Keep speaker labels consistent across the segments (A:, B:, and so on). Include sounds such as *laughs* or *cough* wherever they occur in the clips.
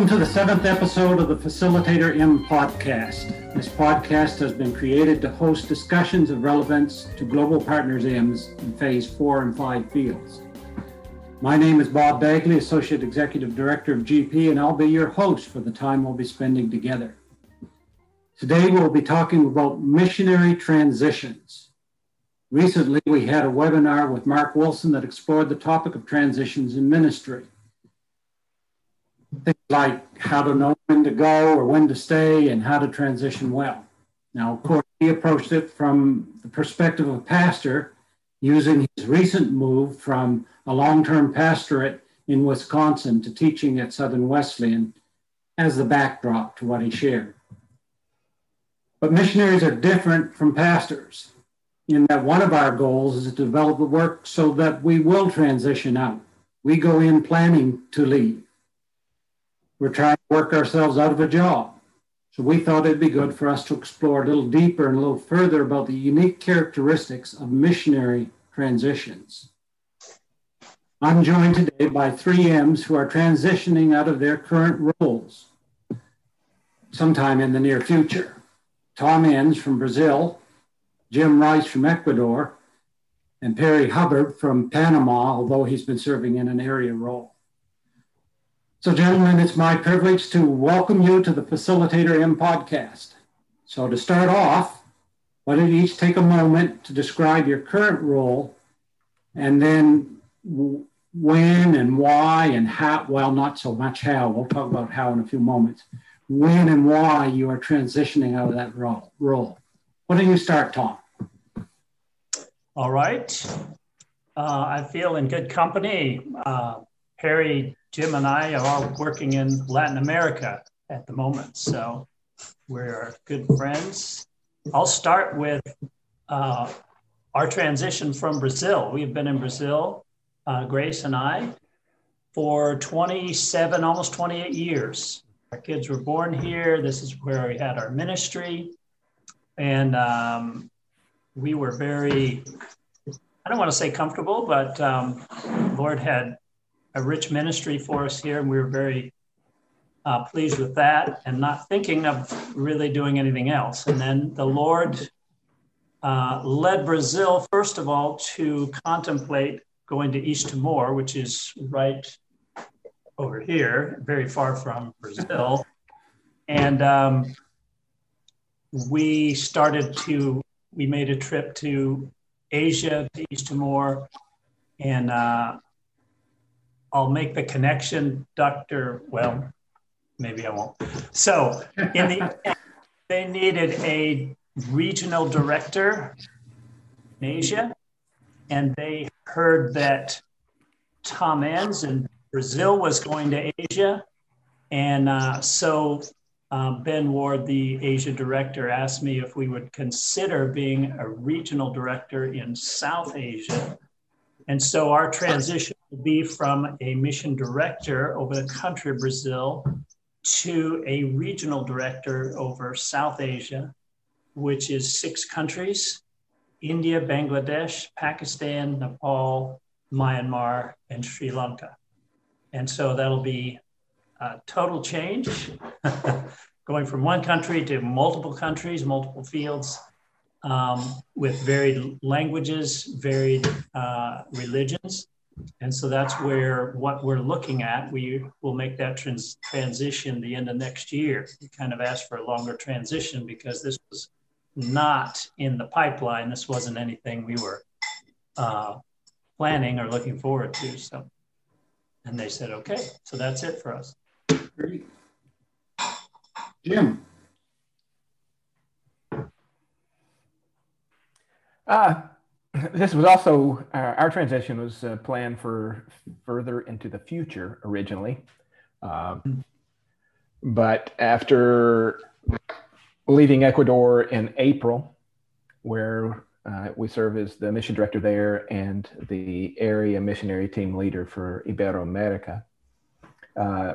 A: Welcome to the seventh episode of the Facilitator M podcast. This podcast has been created to host discussions of relevance to Global Partners M's in phase four and five fields. My name is Bob Bagley, Associate Executive Director of GP, and I'll be your host for the time we'll be spending together. Today we'll be talking about missionary transitions. Recently, we had a webinar with Mark Wilson that explored the topic of transitions in ministry like how to know when to go or when to stay and how to transition well. Now, of course, he approached it from the perspective of a pastor using his recent move from a long term pastorate in Wisconsin to teaching at Southern Wesleyan as the backdrop to what he shared. But missionaries are different from pastors in that one of our goals is to develop the work so that we will transition out. We go in planning to leave. We're trying to work ourselves out of a job. So we thought it'd be good for us to explore a little deeper and a little further about the unique characteristics of missionary transitions. I'm joined today by three M's who are transitioning out of their current roles sometime in the near future. Tom Ensz from Brazil, Jim Rice from Ecuador, and Perry Hubbard from Panama, although he's been serving in an area role. So, gentlemen, it's my privilege to welcome you to the Facilitator M podcast. So, to start off, why don't you each take a moment to describe your current role and then when and why and how, well, not so much how, we'll talk about how in a few moments, when and why you are transitioning out of that role. role. Why don't you start, Tom?
B: All right. Uh, I feel in good company. Uh, Perry Jim and I are working in Latin America at the moment. So we're good friends. I'll start with uh, our transition from Brazil. We've been in Brazil, uh, Grace and I, for 27, almost 28 years. Our kids were born here. This is where we had our ministry. And um, we were very, I don't want to say comfortable, but um, Lord had a rich ministry for us here, and we were very uh, pleased with that and not thinking of really doing anything else. And then the Lord uh, led Brazil, first of all, to contemplate going to East Timor, which is right over here, very far from Brazil. *laughs* And um, we started to, we made a trip to Asia, to East Timor, and uh, I'll make the connection, Dr. Well, maybe I won't. So, in the they needed a regional director in Asia, and they heard that Tom Ensz in Brazil was going to Asia, and uh, so um, Ben Ward, the Asia director, asked me if we would consider being a regional director in South Asia. And so our transition be from a mission director over the country of Brazil to a regional director over South Asia, which is six countries India, Bangladesh, Pakistan, Nepal, Myanmar, and Sri Lanka. And so that'll be a total change, *laughs* going from one country to multiple countries, multiple fields, um, with varied languages, varied uh, religions. And so that's where what we're looking at, we will make that trans- transition the end of next year. We kind of asked for a longer transition because this was not in the pipeline. This wasn't anything we were uh, planning or looking forward to. So, and they said, okay, so that's it for us.
A: Great. Jim.
C: Uh, *laughs* this was also uh, our transition was uh, planned for further into the future originally. Um, but after leaving ecuador in april where uh, we serve as the mission director there and the area missionary team leader for iberoamerica uh,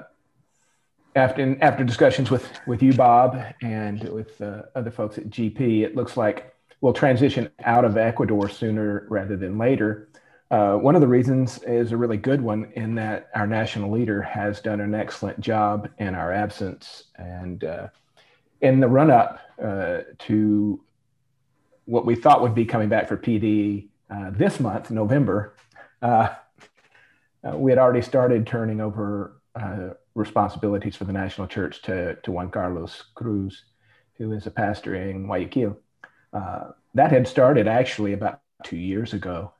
C: after, after discussions with, with you bob and with uh, other folks at gp it looks like will transition out of Ecuador sooner rather than later. Uh, one of the reasons is a really good one in that our national leader has done an excellent job in our absence. And uh, in the run up uh, to what we thought would be coming back for PD uh, this month, November, uh, uh, we had already started turning over responsibilities for the national church to, to Juan Carlos Cruz, who is a pastor in Guayaquil. That had started actually about two years ago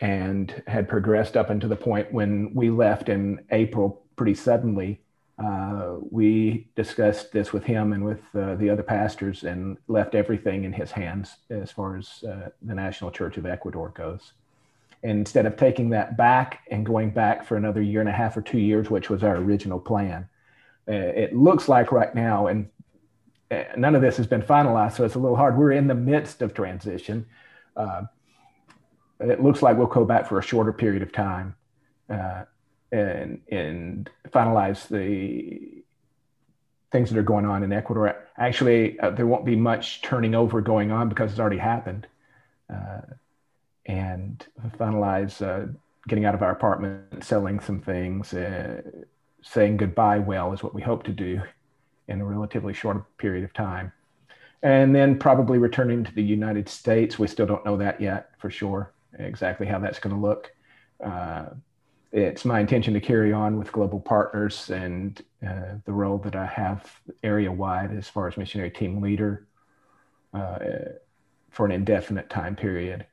C: and had progressed up until the point when we left in April pretty suddenly. Uh, we discussed this with him and with uh, the other pastors and left everything in his hands as far as uh, the National Church of Ecuador goes. And instead of taking that back and going back for another year and a half or two years, which was our original plan, uh, it looks like right now, and uh, none of this has been finalized, so it's a little hard. We're in the midst of transition. Uh, it looks like we'll go back for a shorter period of time uh, and and finalize the things that are going on in Ecuador. Actually, uh, there won't be much turning over going on because it's already happened, uh, and finalize uh, getting out of our apartment, selling some things, uh, saying goodbye. Well, is what we hope to do in a relatively short period of time. And then probably returning to the United States. We still don't know that yet for sure exactly how that's going to look. Uh, it's my intention to carry on with global partners and uh, the role that I have area wide as far as missionary team leader uh, for an indefinite time period.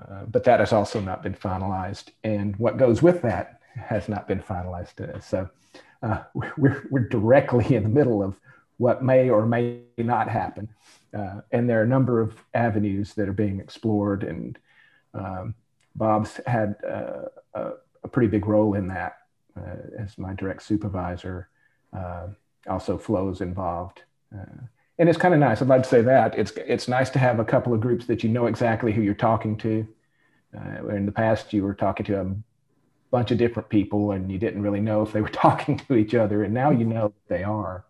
C: Uh, but that has also not been finalized. And what goes with that has not been finalized. So uh, we're, we're directly in the middle of what may or may not happen. and there are a number of avenues that are being explored and um, Bob's had uh, a, a, pretty big role in that uh, as my direct supervisor. Uh, also, Flo's involved, uh, and it's kind of nice. I'd like to say that it's it's nice to have a couple of groups that you know exactly who you're talking to. Uh, in the past, you were talking to a bunch of different people, and you didn't really know if they were *laughs* talking to each other, and now you know they are,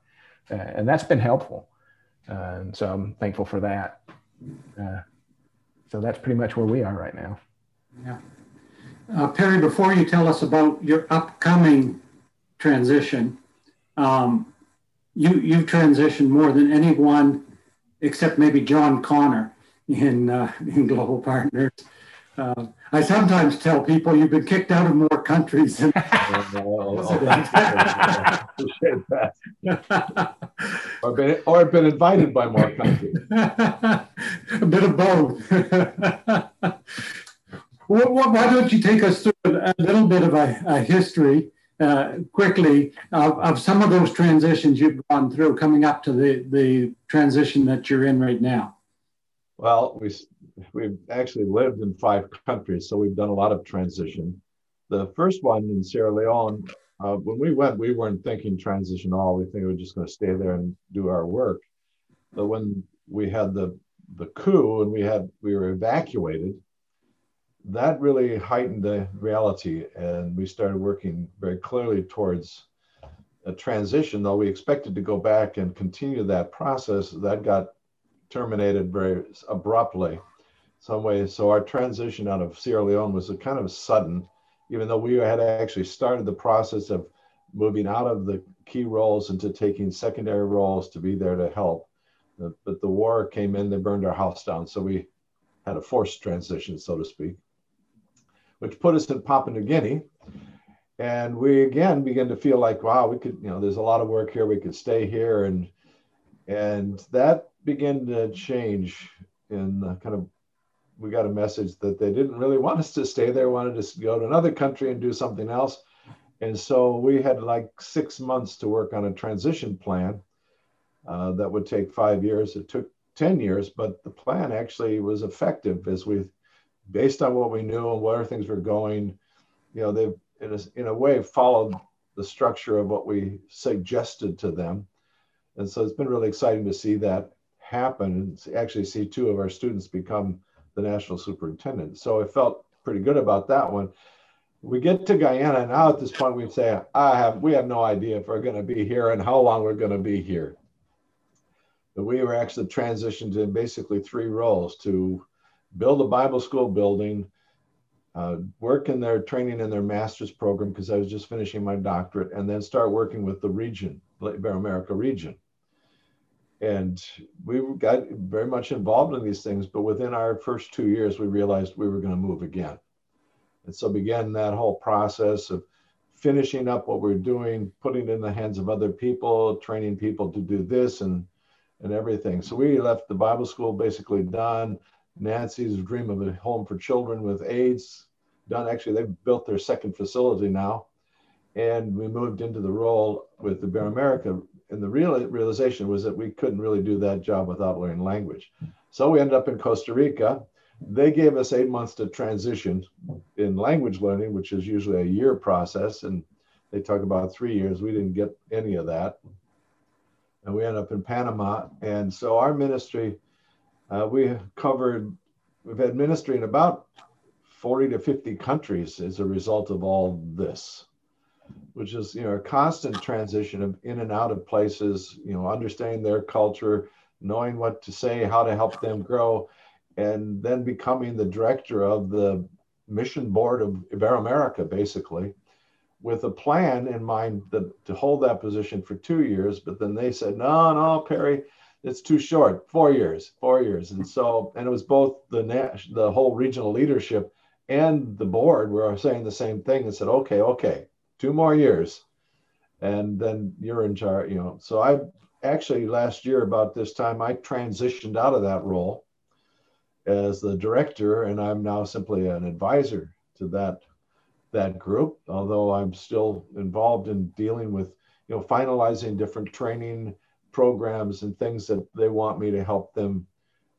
C: uh, and that's been helpful. and so I'm thankful for that so that's pretty much where we are right now.
A: Yeah. Uh, Perry, before you tell us about your upcoming transition, um, you you've transitioned more than anyone except maybe John Connor in uh, *laughs* in Global Partners. Uh, I sometimes tell people you've been kicked out of more countries than *laughs* *laughs*
D: or, been, or been invited by more countries.
A: a bit of both. *laughs* well, why don't you take us through a little bit of a, a history uh, quickly of, of some of those transitions you've gone through coming up to the, the transition that you're in right now?
D: Well, we we've actually lived in five countries, so we've done a lot of transition. The first one in Sierra Leone, uh, when we went, we weren't thinking transition at all. We think we were just going to stay there and do our work. But when we had the the coup and we had we were evacuated, that really heightened the reality, and we started working very clearly towards a transition. Though we expected to go back and continue that process, that got terminated very abruptly some ways. So our transition out of Sierra Leone was a kind of sudden, even though we had actually started the process of moving out of the key roles into taking secondary roles to be there to help. But the war came in, they burned our house down. So we had a forced transition, so to speak, which put us in Papua New Guinea. And we again began to feel like, wow, we could, you know, there's a lot of work here. We could stay here. And and that began to change in kind of we got a message that they didn't really want us to stay there, wanted us to go to another country and do something else. And so we had like six months to work on a transition plan uh, that would take five years. It took 10 years, but the plan actually was effective as we, based on what we knew and where things were going, you know, they've in a, in a way followed the structure of what we suggested to them. And so it's been really exciting to see that happen and actually see two of our students become the national superintendent. So I felt pretty good about that one. We get to Guyana now. At this point, we say, "I have we have no idea if we're going to be here and how long we're going to be here." But we were actually transitioned in basically three roles: to build a Bible school building, uh, work in their training in their master's program because I was just finishing my doctorate, and then start working with the region, the Ibero-America region. And we got very much involved in these things, but within our first two years, we realized we were going to move again. And so began that whole process of finishing up what we're doing, putting it in the hands of other people, training people to do this and and everything. So we left the Bible school basically done. Nancy's dream of a home for children with AIDS done. Actually, they've built their second facility now, and we moved into the role with the Ibero-America. And the real realization was that we couldn't really do that job without learning language. So we ended up in Costa Rica they gave us eight months to transition in language learning, which is usually a year process. And they talk about three years. We didn't get any of that. And we ended up in Panama. And so our ministry, uh, we covered, we've had ministry in about 40 to 50 countries as a result of all this, which is, you know, a constant transition of in and out of places, you know, understanding their culture, knowing what to say, how to help them grow and then becoming the director of the mission board of Ibero-America, basically, with a plan in mind that, to hold that position for two years. But then they said, no, no, Perry, it's too short. Four years, four years. And so, and it was both the the whole regional leadership and the board were saying the same thing and said, okay, okay, two more years, and then you're in charge. You know, so I actually last year about this time I transitioned out of that role as the director, and I'm now simply an advisor to that that group. Although I'm still involved in dealing with, you know, finalizing different training programs and things that they want me to help them,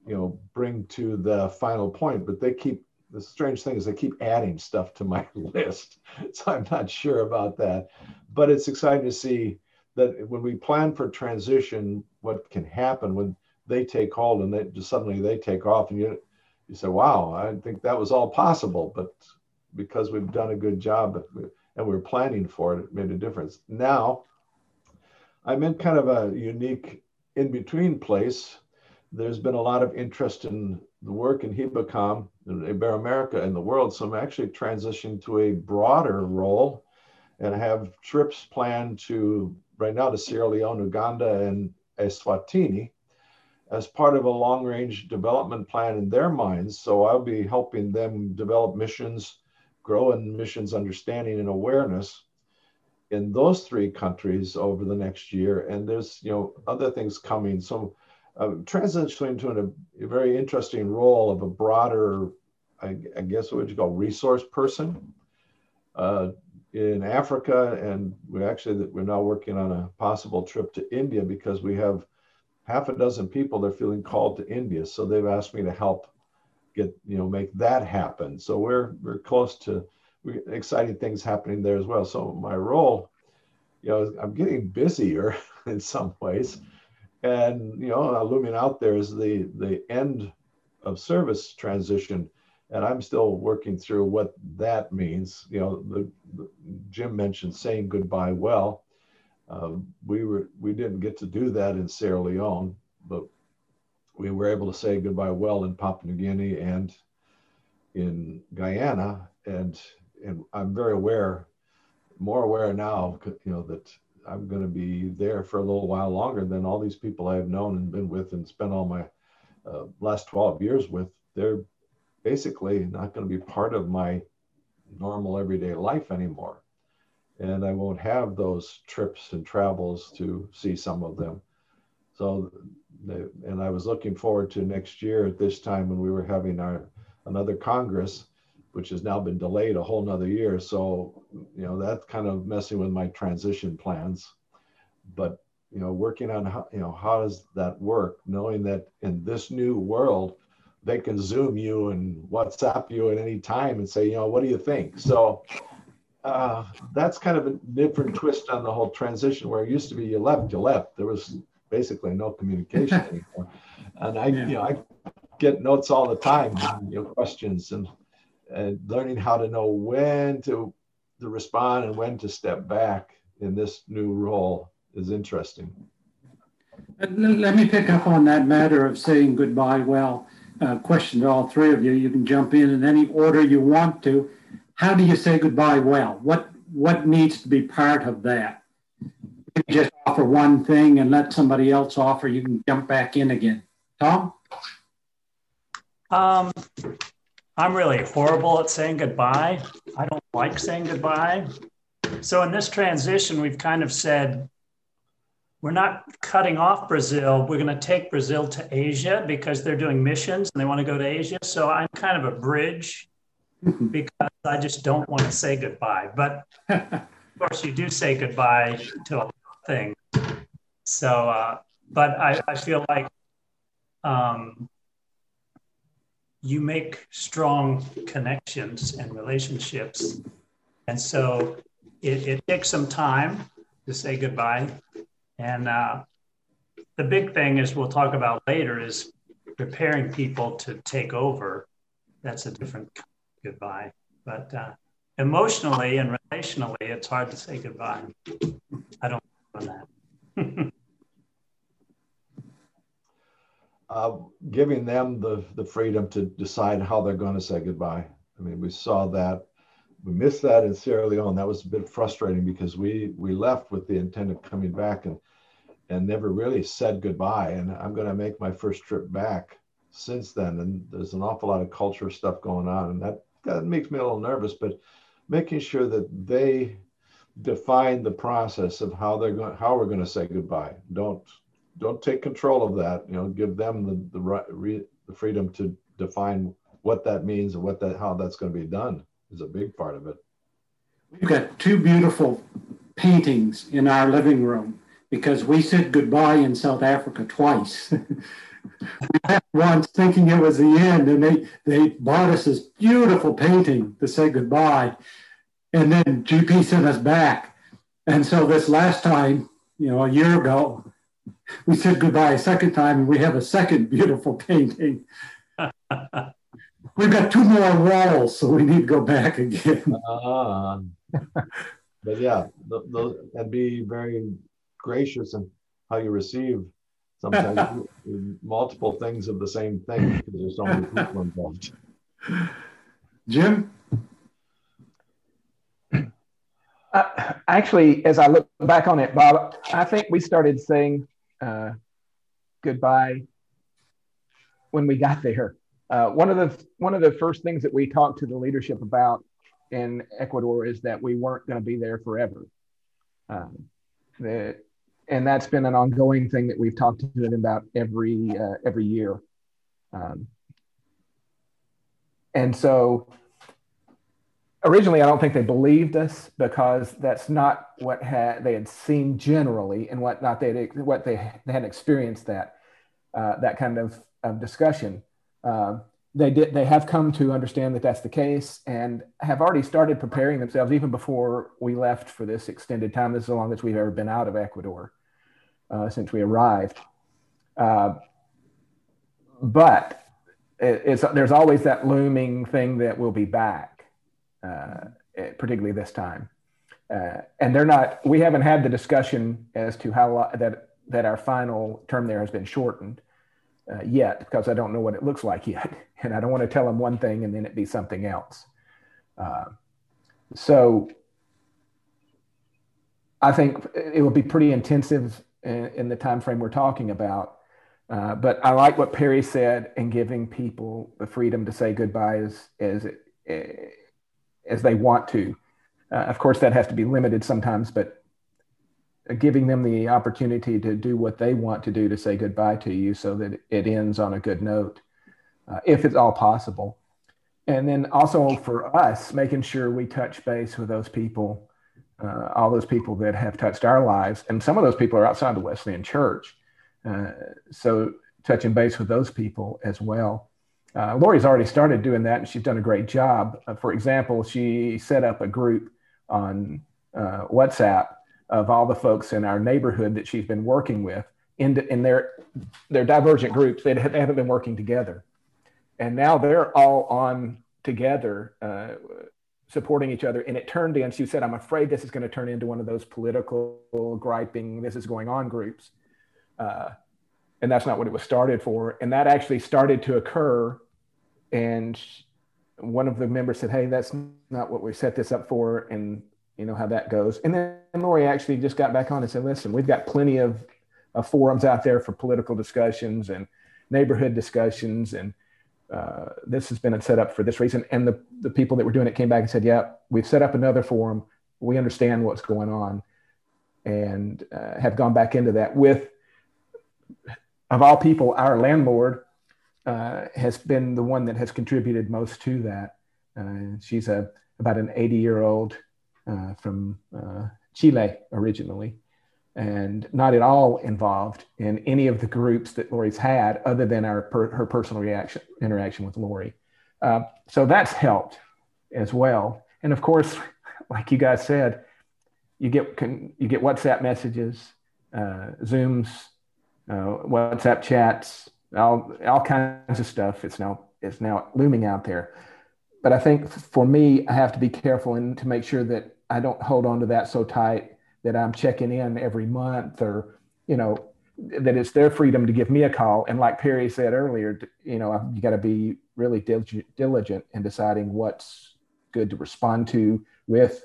D: you know, bring to the final point. But they keep the strange thing is they keep adding stuff to my *laughs* list, so I'm not sure about that. But it's exciting to see that when we plan for transition, what can happen when they take hold and they just suddenly they take off and you you say wow i think that was all possible but because we've done a good job and we're planning for it it made a difference now i'm in kind of a unique in between place there's been a lot of interest in the work in HIBACOM in Ibero-America and the world. So I'm actually transitioning to a broader role and have trips planned to right now to Sierra Leone, Uganda, and Eswatini as part of a long range development plan in their minds. So I'll be helping them develop missions, grow in missions understanding and awareness in those three countries over the next year. And there's, you know, other things coming. So uh, transitioning to a, a, very interesting role of a broader, I, I guess what you call resource person uh, in Africa. And we actually, we're now working on a possible trip to India because we have half a dozen people they're feeling called to India. So they've asked me to help get, you know, make that happen. So we're we're close to we, exciting things happening there as well. So my role, you know, I'm getting busier *laughs* in some ways. And you know, looming out there is the the end of service transition. And I'm still working through what that means. You know, the, the Jim mentioned saying goodbye well um, we were we didn't get to do that in Sierra Leone, but we were able to say goodbye well in Papua New Guinea and in Guyana, and and I'm very aware, more aware now, you know, that I'm going to be there for a little while longer than all these people I have known and been with and spent all my uh, last 12 years with. They're basically not going to be part of my normal everyday life anymore and I won't have those trips and travels to see some of them. So, and I was looking forward to next year at this time when we were having our another Congress, which has now been delayed a whole nother year. So, you know, that's kind of messing with my transition plans. But, you know, working on how, you know, how does that work, knowing that in this new world, they can Zoom you and WhatsApp you at any time and say, you know, what do you think? So, uh, that's kind of a different twist on the whole transition where it used to be you left, you left. There was basically no communication *laughs* anymore. And I, you know, I get notes all the time, you know, questions and, and learning how to know when to, to respond and when to step back in this new role is interesting.
A: Let me pick up on that matter of saying goodbye well. uh, question to all three of you. You can jump in in any order you want to. How do you say goodbye well? What what needs to be part of that? You just offer one thing and let somebody else offer. You can jump back in again. Tom.
B: Um, I'm really horrible at saying goodbye. I don't like saying goodbye. So in this transition, we've kind of said we're not cutting off Brazil. We're going to take Brazil to Asia because they're doing missions and they want to go to Asia. So I'm kind of a bridge *laughs* because I just don't want to say goodbye. But of course, you do say goodbye to a things. So, uh, but I, I feel like um, you make strong connections and relationships. And so it, it takes some time to say goodbye. And uh, the big thing is we'll talk about later is preparing people to take over. That's a different goodbye. But uh, emotionally and relationally, it's hard to say goodbye. I don't know that. *laughs*
D: uh, giving them the, the freedom to decide how they're going to say goodbye. I mean, we saw that. We missed that in Sierra Leone. That was a bit frustrating because we we left with the intent of coming back and and never really said goodbye. And I'm going to make my first trip back since then. And there's an awful lot of culture stuff going on, and that that makes me a little nervous. But making sure that they define the process of how they're going, how we're going to say goodbye. Don't don't take control of that. You know, give them the the right the freedom to define what that means and what that how that's going to be done is a big part of it.
A: We've got two beautiful paintings in our living room because we said goodbye in South Africa twice. *laughs* we had once thinking it was the end, and they they bought us this beautiful painting to say goodbye, and then GP sent us back, and so this last time, you know, a year ago, we said goodbye a second time, and we have a second beautiful *laughs* painting. We've got two more walls, so we need to go back again. *laughs* Uh,
D: but yeah, the, the, and be very gracious in how you receive sometimes *laughs* multiple things of the same thing because there's so many people involved.
A: Jim?
C: Uh, actually, as I look back on it, Bob, I think we started saying uh, goodbye when we got there. Uh, one of the one of the first things that we talked to the leadership about in Ecuador is that we weren't going to be there forever. Um, that, and that's been an ongoing thing that we've talked to them about every uh, every year. Um, and so originally, I don't think they believed us because that's not what had, they had seen generally, and what not they what they, they had experienced that uh, that kind of, of discussion. Uh, they did they have come to understand that that's the case and have already started preparing themselves even before we left for this extended time. This is the longest we've ever been out of Ecuador uh, since we arrived. Uh, but it, there's always that looming thing that we'll be back particularly this time. Uh, and they're not. We haven't had the discussion as to how that that our final term there has been shortened uh, yet, because I don't know what it looks like yet, *laughs* and I don't want to tell them one thing and then it be something else. Uh, so I think it will be pretty intensive in, in the time frame we're talking about. Uh, but I like what Perry said in giving people the freedom to say goodbye as, it, as they want to. Uh, of course, that has to be limited sometimes, but giving them the opportunity to do what they want to do to say goodbye to you so that it ends on a good note, uh, if it's all possible. And then also for us, making sure we touch base with those people, uh, all those people that have touched our lives. And some of those people are outside the Wesleyan Church. Uh, so touching base with those people as well. Uh, Lori's already started doing that, and she's done a great job. Uh, for example, she set up a group on uh, WhatsApp of all the folks in our neighborhood that she's been working with. In, in their their divergent groups, they, they haven't been working together, and now they're all on together, uh, supporting each other. And it turned in. She said, "I'm afraid this is going to turn into one of those political griping, this is going on groups." Uh, and that's not what it was started for. And that actually started to occur. And one of the members said, Hey, that's not what we set this up for. And you know how that goes. And then Lori actually just got back on and said, Listen, we've got plenty of, of forums out there for political discussions and neighborhood discussions. And uh, this has been set up for this reason. And the, the people that were doing it came back and said, Yeah, we've set up another forum. We understand what's going on and uh, have gone back into that with of all people, our landlord uh, has been the one that has contributed most to that. Uh, she's a about an 80 year old uh, from uh, Chile originally, and not at all involved in any of the groups that Lori's had, other than our per, her personal reaction interaction with Lori. Uh, so that's helped as well. And of course, *laughs* like you guys said, you get you get WhatsApp messages, uh, Zooms, uh, WhatsApp chats, all all kinds of stuff. It's now it's now looming out there. But I think for me, I have to be careful and to make sure that I don't hold on to that so tight that I'm checking in every month or you know that it's their freedom to give me a call. And like Perry said earlier, you know, you got to be really diligent in deciding what's good to respond to with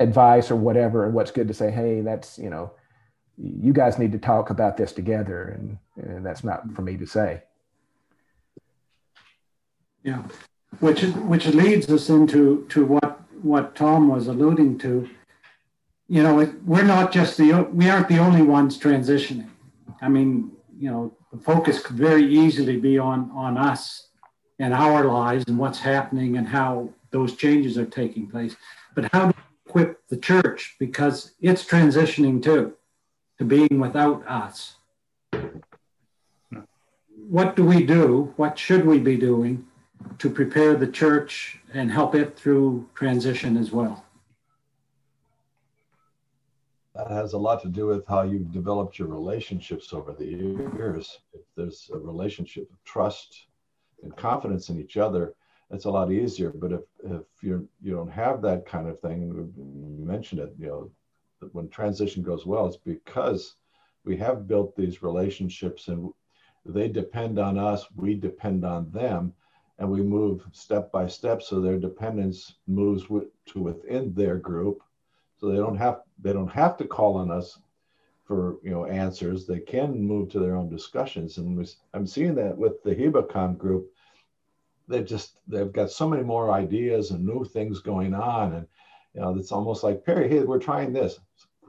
C: advice or whatever, and what's good to say, hey, that's you know you guys need to talk about this together and, and that's not for me to say.
A: Yeah. Which which leads us into to what what tom was alluding to. You know we're not just the we aren't the only ones transitioning. I mean you know the focus could very easily be on on us and our lives and what's happening and how those changes are taking place. But how do we equip the church? Because it's transitioning too to being without us. What do we do? What should we be doing to prepare the church and help it through transition as well?
D: That has a lot to do with how you've developed your relationships over the years. If there's a relationship of trust and confidence in each other, it's a lot easier. But if, if you're you don't have that kind of thing, you mentioned it, you know, when transition goes well, it's because we have built these relationships and they depend on us, we depend on them, and we move step by step so their dependence moves to within their group. So they don't have they don't have to call on us for you know answers. They can move to their own discussions, and we, I'm seeing that with the HebeCon group. They've just they've got so many more ideas and new things going on, and you know it's almost like Perry, hey, we're trying this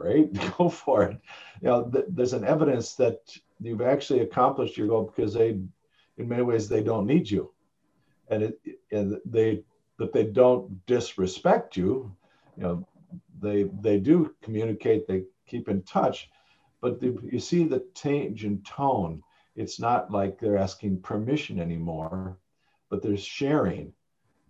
D: great, *laughs* go for it. You know, th- there's an evidence that you've actually accomplished your goal because they, in many ways, they don't need you, and it and they that they don't disrespect you. You know, they they do communicate, they keep in touch, but the, you see the change in tone. It's not like they're asking permission anymore, but they're sharing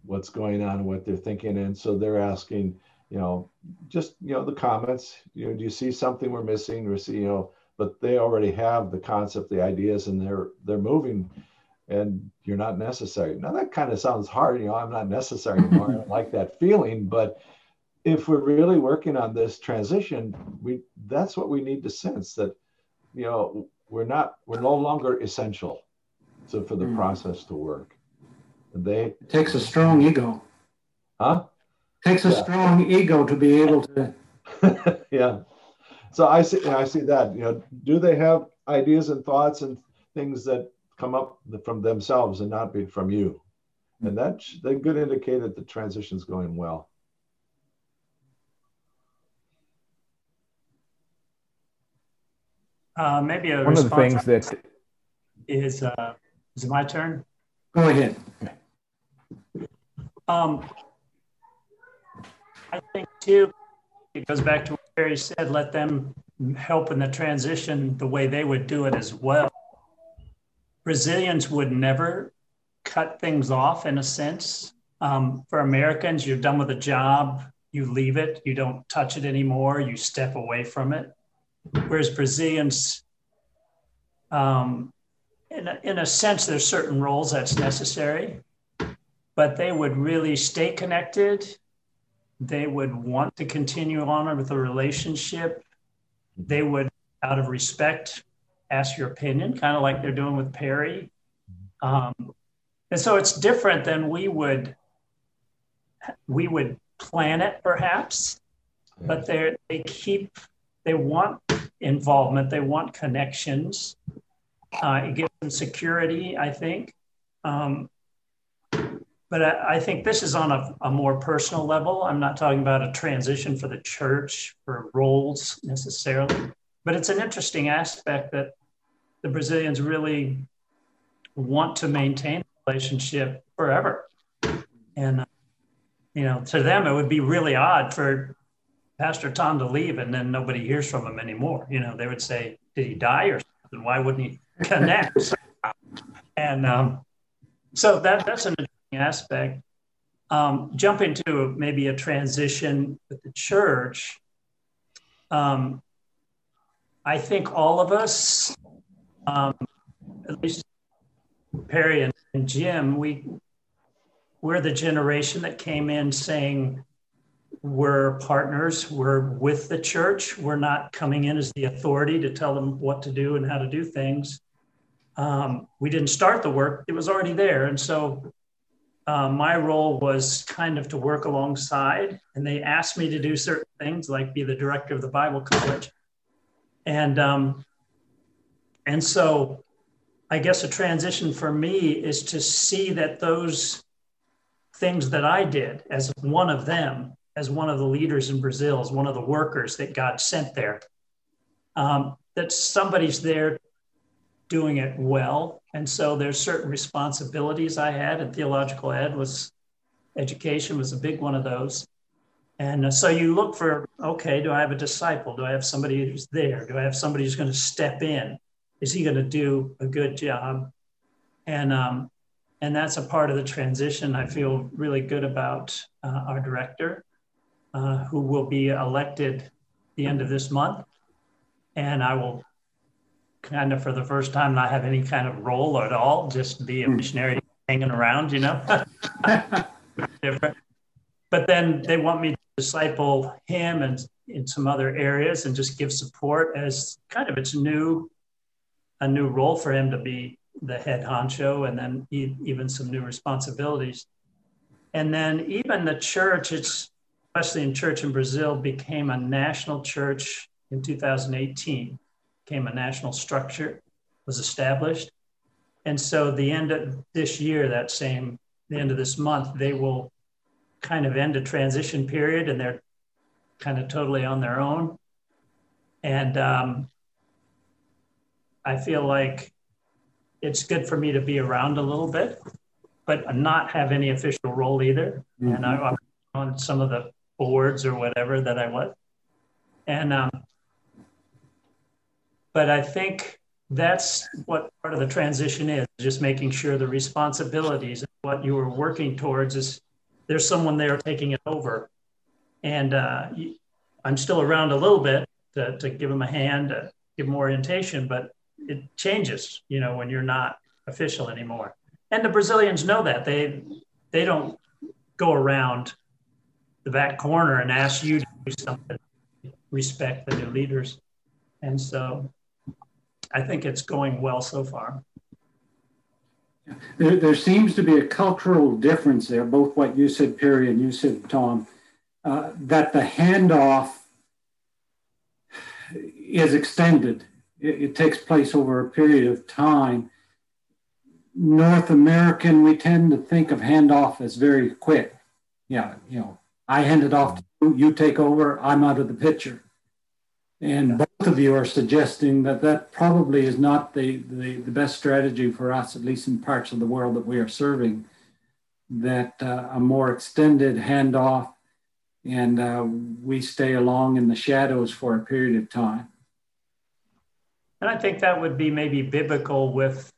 D: what's going on, what they're thinking, and so they're asking you know, just you know the comments. You know, do you see something we're missing? Or see, you know, but they already have the concept, the ideas, and they're they're moving, and you're not necessary. Now that kind of sounds hard. You know, I'm not necessary *laughs* anymore. I don't like that feeling, but if we're really working on this transition, we that's what we need to sense that, you know, we're not we're no longer essential, So for the mm. process to work. They
A: it takes a strong ego.
D: Huh?
A: takes a yeah. strong ego to be able to. *laughs*
D: yeah. So I see. I see that. You know, do they have ideas and thoughts and things that come up from themselves and not be from you? And that's a good indicator that the transition is going well.
B: Uh, maybe a
C: one of the things that
B: is uh, is it my turn?
A: Go ahead.
B: Um, I think too, it goes back to what Barry said, let them help in the transition the way they would do it as well. Brazilians would never cut things off in a sense. Um, for Americans, you're done with a job, you leave it, you don't touch it anymore, you step away from it. Whereas Brazilians, um, in, a, in a sense, there's certain roles that's necessary, but they would really stay connected they would want to continue on with the relationship. They would, out of respect ask your opinion, kind of like they're doing with Perry. Um, and so it's different than we would we would plan it perhaps, but they they keep they want involvement, they want connections. Uh, it gives them security, I think. Um, but I, I, think this is on a, a, more personal level. I'm not talking about a transition for the church for roles necessarily, but it's an interesting aspect that the Brazilians really want to maintain relationship forever. And, uh, you know, to them, it would be really odd for Pastor Tom to leave and then nobody hears from him anymore. You know, they would say, Did he die or something? Why wouldn't he connect? *laughs* and um, so that, that's an aspect. Um, jump into maybe a transition with the church. Um, I think all of us, um, at least Perry and, and Jim, we we're the generation that came in saying we're partners, we're with the church, we're not coming in as the authority to tell them what to do and how to do things. Um, we didn't start the work; it was already there, and so uh, my role was kind of to work alongside, and they asked me to do certain things, like be the director of the Bible College, and um, and so I guess a transition for me is to see that those things that I did as one of them, as one of the leaders in Brazil, as one of the workers that God sent there, um, that somebody's there doing it well. And so there's certain responsibilities I had, and theological ed was education was a big one of those. And uh, so you look for, okay, do I have a disciple? Do I have somebody who's there? Do I have somebody who's going to step in? Is he going to do a good job? And um, and that's a part of the transition. I feel really good about uh, our director, uh, who will be elected the end of this month, and I will kind of for the first time not have any kind of role at all, just be a hmm. missionary hanging around, you know. *laughs* Different. But then they want me to disciple him and in some other areas and just give support as kind of it's new, a new role for him to be the head honcho and then even some new responsibilities. And then even the church, it's especially in church in Brazil, became a national church in 2018 became a national structure, was established. And so the end of this year, that same, the end of this month, they will kind of end a transition period and they're kind of totally on their own. And um, I feel like it's good for me to be around a little bit, but not have any official role either. Mm-hmm. And I, am on some of the boards or whatever that I was. And um, but I think that's what part of the transition is just making sure the responsibilities what you are working towards is there's someone there taking it over. And uh, I'm still around a little bit to, to give them a hand, to give them orientation, but it changes, you know, when you're not official anymore. And the Brazilians know that. They they don't go around the back corner and ask you to do something. Respect the new leaders. And so I think it's going well so far.
A: There, there seems to be a cultural difference there, both what you said, Perry, and you said, Tom, uh, that the handoff is extended. It, it, takes place over a period of time. North American, we tend to think of handoff as very quick. Yeah, you know, I hand it off to you, you take over, I'm out of the picture. And both of you are suggesting that that probably is not the, the, the best strategy for us, at least in parts of the world that we are serving, that uh, a more extended handoff and uh, we stay along in the shadows for a period of time.
B: And I think that would be maybe biblical with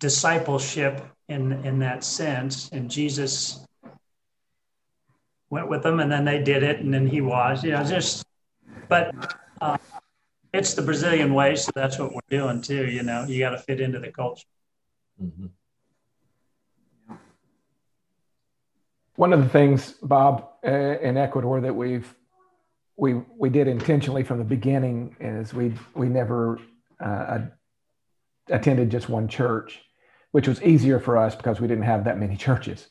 B: discipleship in, in that sense. And Jesus went with them and then they did it and then he was, you know, just but uh, it's the Brazilian way, so that's what we're doing too. You know, you got to fit into the culture. Mm-hmm.
C: One of the things, Bob, uh, in Ecuador that we've we we did intentionally from the beginning is we we never uh, attended just one church, which was easier for us because we didn't have that many *laughs* churches.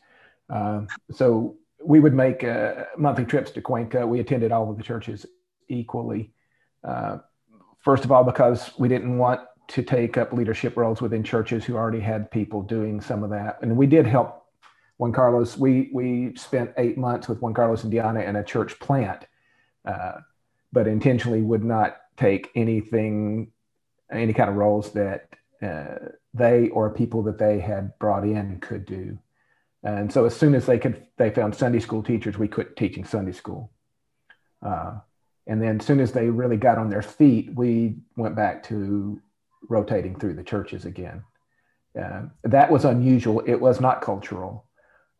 C: Um, so we would make uh, monthly trips to Cuenca. We attended all of the churches equally. First of all, because we didn't want to take up leadership roles within churches who already had people doing some of that. And we did help Juan Carlos. We, we spent eight months with Juan Carlos and Diana in a church plant, uh, but intentionally would not take anything, any kind of roles that uh, they or people that they had brought in could do. And so as soon as they could, they found Sunday school teachers, we quit teaching Sunday school. Uh, and then as soon as they really got on their feet, we went back to rotating through the churches again. Uh, that was unusual. It was not cultural,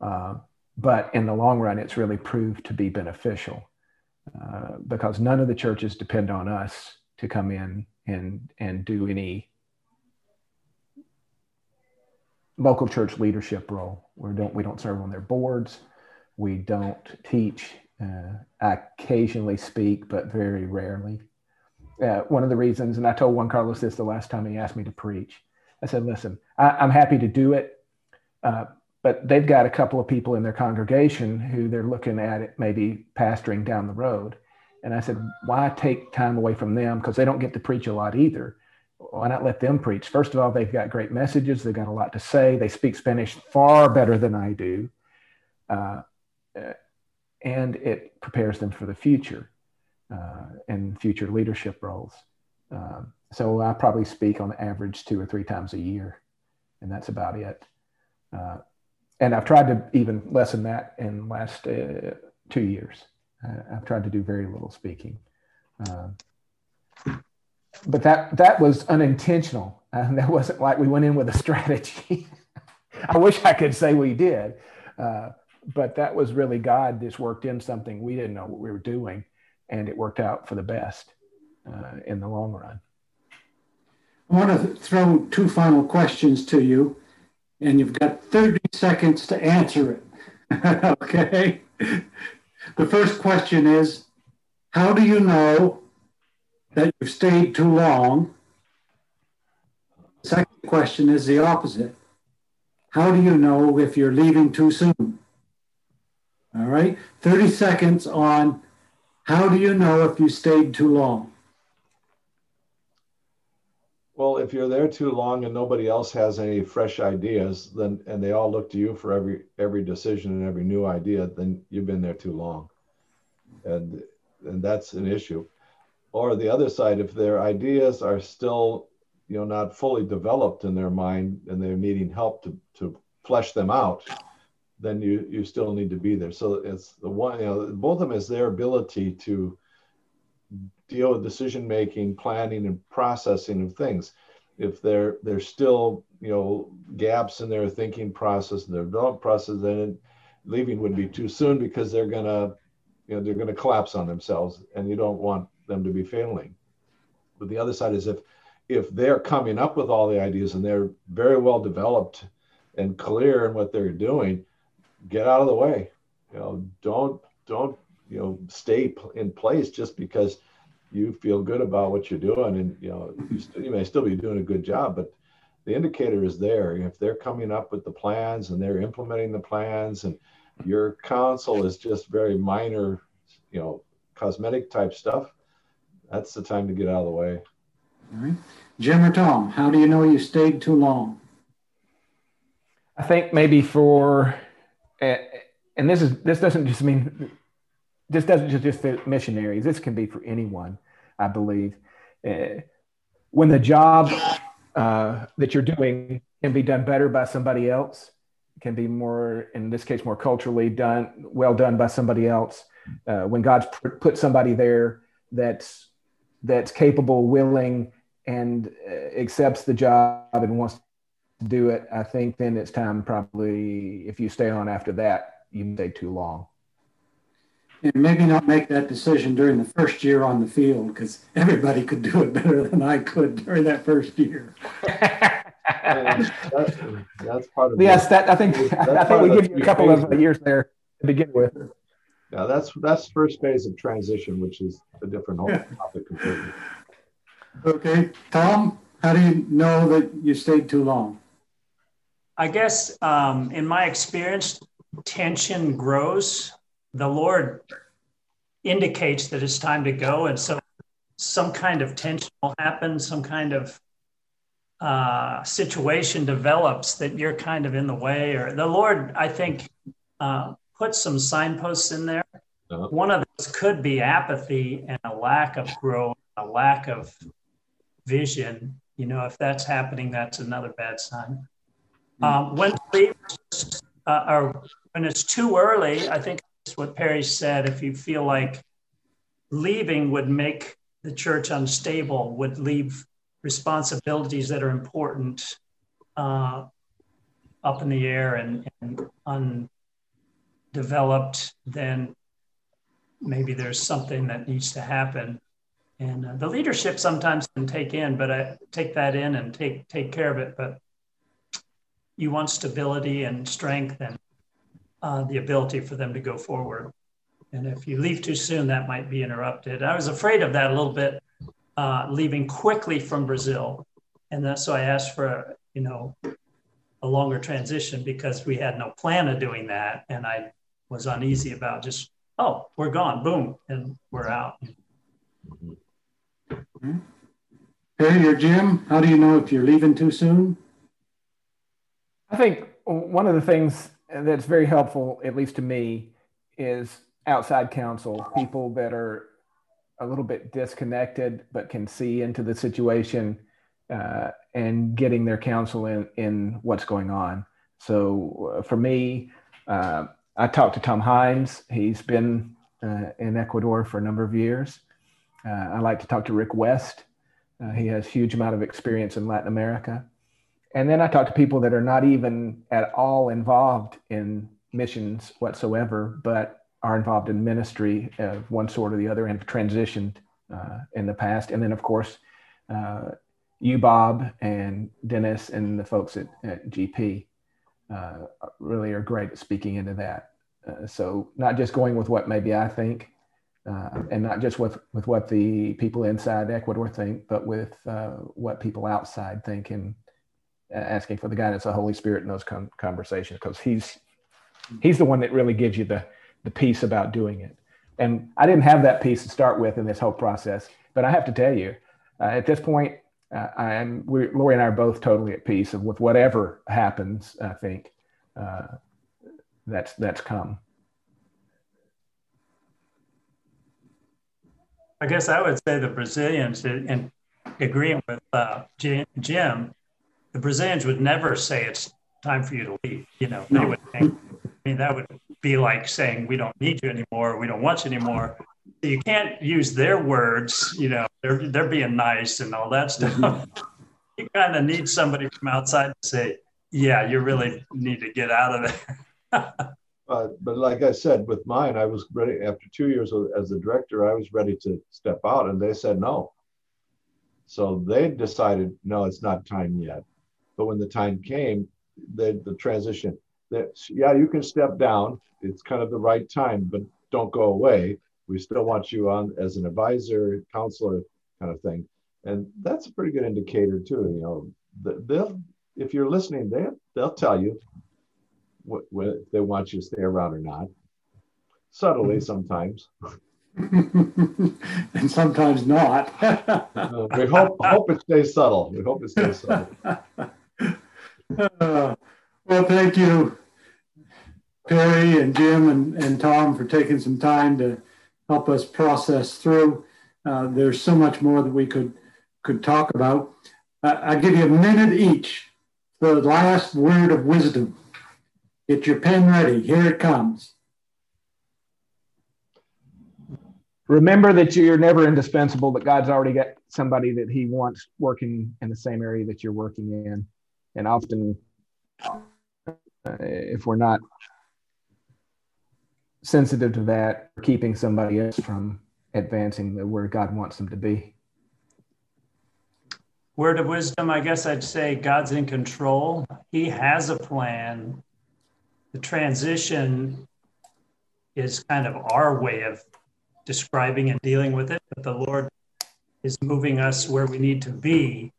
C: uh, but in the long run, it's really proved to be beneficial uh, because none of the churches depend on us to come in and and do any local church leadership role. We don't we don't serve on their boards. We don't teach. Uh, I occasionally speak, but very rarely. Uh, one of the reasons, and I told Juan Carlos this the last time he asked me to preach. I said, "Listen, I, am happy to do it, uh, but they've got a couple of people in their congregation who they're looking at it maybe pastoring down the road." And I said, "Why take time away from them? Because they don't get to preach a lot either." why not let them preach? First of all, they've got great messages. They've got a lot to say. They speak Spanish far better than I do. Uh, and it prepares them for the future uh, and future leadership roles. Um, so I probably speak on average two or three times a year, and that's about it. Uh, and I've tried to even lessen that in the last uh, two years. I've tried to do very little speaking. Um, but that that was unintentional. and *laughs* that wasn't like we went in with a strategy. *laughs* I wish I could say we did, uh, but that was really God just worked in something we didn't know what we were doing, and it worked out for the best uh, in the long run.
A: I want to throw two final questions to you, and you've got 30 seconds to answer it. *laughs* okay. The first question is How do you know that you've stayed too long. Second question is the opposite. How do you know if you're leaving too soon? All right, 30 seconds on how do you know if you stayed too long?
D: Well, if you're there too long and nobody else has any fresh ideas, then and they all look to you for every every decision and every new idea, then you've been there too long. And and that's an issue or the other side, if their ideas are still, you know, not fully developed in their mind and they're needing help to, to flesh them out, then you you still need to be there. So it's the one, you know, both of them is their ability to deal with decision making, planning, and processing of things. If they're there's still you know gaps in their thinking process and their development process, then leaving would be too soon because they're gonna you know they're gonna collapse on themselves, and you don't want them to be failing. But the other side is if if they're coming up with all the ideas and they're very well developed and clear in what they're doing, get out of the way. You know, don't don't you know stay in place just because you feel good about what you're doing and you know you, st- you may still be doing a good job but the indicator is there if they're coming up with the plans and they're implementing the plans and your counsel is just very minor you know cosmetic type stuff that's the time to get out of the way.
A: All right. Jim or Tom, how do you know you stayed too long?
C: I think maybe for, and this is this doesn't just mean this doesn't just just the missionaries. This can be for anyone, I believe. Uh, when the job uh, that you're doing can be done better by somebody else, can be more, in this case, more culturally done, well done by somebody else. Uh, when God's put somebody there that's that's capable, willing, and uh, accepts the job and wants do it, I think then it's time probably if you stay on after that, you stay too long.
A: And maybe not make that decision during the first year on the field because everybody could do it better than I could during that first year. *laughs*
D: that's, that's, part of
C: yes. That I think I think we give you a couple of years there to begin with.
D: Yeah, that's that's first phase of transition, which is a different whole topic completely.
A: Okay, Tom. How do you know that you stayed too long?
B: I guess um, in my experience, tension grows. The Lord indicates that it's time to go. And so some kind of tension will happen, some kind of uh, situation develops that you're kind of in the way. Or the Lord, I think, uh, put some signposts in there. Uh-huh. One of those could be apathy and a lack of growth, a lack of vision. You know, if that's happening, that's another bad sign. Um, when uh, or when it's too early, I think it's what Perry said. If you feel like leaving would make the church unstable, would leave responsibilities that are important uh, up in the air and, and undeveloped, then maybe there's something that needs to happen. And uh, the leadership sometimes can take in, but I take that in and take take care of it. But you want stability and strength and uh, the ability for them to go forward. And if you leave too soon, that might be interrupted. I was afraid of that a little bit, uh, leaving quickly from Brazil, and so I asked for you know a longer transition because we had no plan of doing that, and I was uneasy about just oh we're gone, boom, and we're out.
A: Mm-hmm. Hey, or Jim, how do you know if you're leaving too soon?
C: I think one of the things that's very helpful, at least to me, is outside counsel, people that are a little bit disconnected but can see into the situation uh, and getting their counsel in, in what's going on. So uh, for me, uh, I talked to Tom Hines. He's been uh, in Ecuador for a number of years. Uh, I like to talk to Rick West. Uh, he has huge amount of experience in Latin America. And then I talk to people that are not even at all involved in missions whatsoever, but are involved in ministry of one sort or the other and have transitioned uh, in the past. And then, of course, uh, you, Bob, and Dennis, and the folks at, at GP uh, really are great at speaking into that. Uh, so, not just going with what maybe I think, uh, and not just with, with what the people inside Ecuador think, but with uh, what people outside think, and asking for the guidance of the Holy Spirit in those com- conversations, because he's he's the one that really gives you the the peace about doing it. And I didn't have that peace to start with in this whole process, but I have to tell you, uh, at this point, uh, I'm we, Lori and I are both totally at peace with whatever happens. I think uh, that's that's come.
B: I guess I would say the Brazilians, in agreeing with uh, Jim, the Brazilians would never say it's time for you to leave. You know, they would think, I mean, that would be like saying we don't need you anymore, we don't want you anymore. You can't use their words, you know, they're they're being nice and all that stuff. Mm-hmm. *laughs* you kind of need somebody from outside to say, yeah, you really need to get out of
D: there. *laughs* uh, but like I said, with mine, I was ready after two years as a director, I was ready to step out, and they said no. So they decided, no, it's not time yet. But when the time came, the, the transition, that yeah, you can step down. It's kind of the right time, but don't go away. We still want you on as an advisor, counselor, kind of thing. And that's a pretty good indicator too. You know, they'll if you're listening, they they'll tell you what, what if they want you to stay around or not. Subtly, sometimes. *laughs*
A: and sometimes not.
D: uh, *laughs* we hope hope it stays subtle. We hope it stays subtle. *laughs*
A: Uh, *laughs* well, thank you, Perry and Jim and, and Tom, for taking some time to help us process through. Uh, there's so much more that we could could talk about. Uh, I'll give you a minute each. The last word of wisdom. Get your pen ready. Here it comes.
C: Remember that you're never indispensable, that God's already got somebody that He wants working in the same area that you're working in. And often uh, if we're not sensitive to that, keeping somebody else from advancing where God wants them to be.
B: Word of wisdom, I guess I'd say God's in control. He has a plan. The transition is kind of our way of describing and dealing with it, but the Lord is moving us where we need to be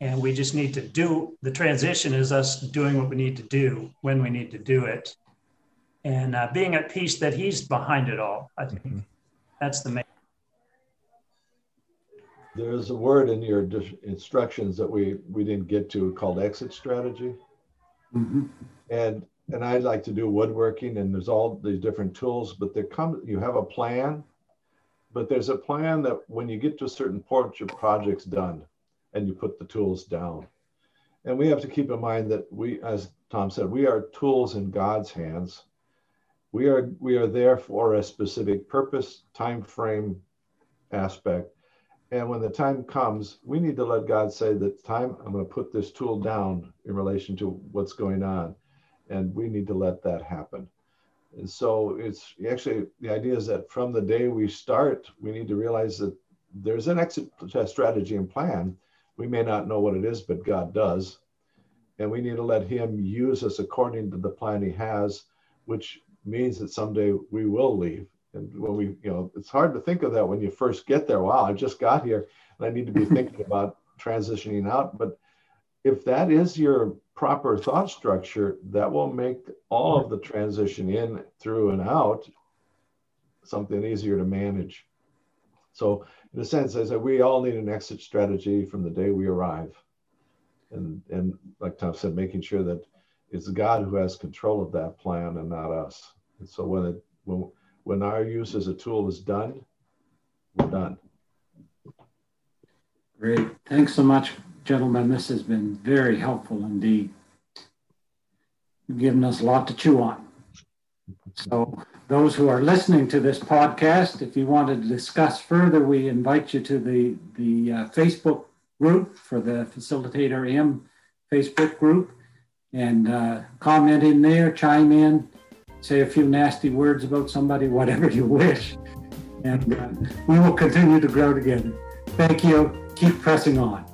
B: And we just need to do the transition is us doing what we need to do when we need to do it. And uh, being at peace that he's behind it all. I think mm-hmm. that's the main.
D: There's a word in your instructions that we, we didn't get to called exit strategy. Mm-hmm. And and I like to do woodworking and there's all these different tools, but there come you have a plan, but there's a plan that when you get to a certain point, your project's done and you put the tools down. And we have to keep in mind that we, as Tom said, we are tools in God's hands. We are we are there for a specific purpose, time frame, aspect. And when the time comes, we need to let God say that time I'm going to put this tool down in relation to what's going on and we need to let that happen. And so it's actually the idea is that from the day we start, we need to realize that there's an exit strategy and plan. We may not know what it is, but God does. And we need to let Him use us according to the plan He has, which means that someday we will leave. And when we, you know, it's hard to think of that when you first get there. Wow, I just got here and I need to be *laughs* thinking about transitioning out. But if that is your proper thought structure, that will make all of the transition in, through, and out something easier to manage. So, in a sense, I said we all need an exit strategy from the day we arrive, and and like Tom said, making sure that it's God who has control of that plan and not us. And so when it when when our use as a tool is done, we're done.
A: Great. Thanks so much, Gentlemen, this has been very helpful indeed. You've given us a lot to chew on. So, those who are listening to this podcast, if you want to discuss further, we invite you to the, the uh, Facebook group for the Facilitator M Facebook group and uh, comment in there, chime in, say a few nasty words about somebody, whatever you wish. And uh, we will continue to grow together. Thank you. Keep pressing on.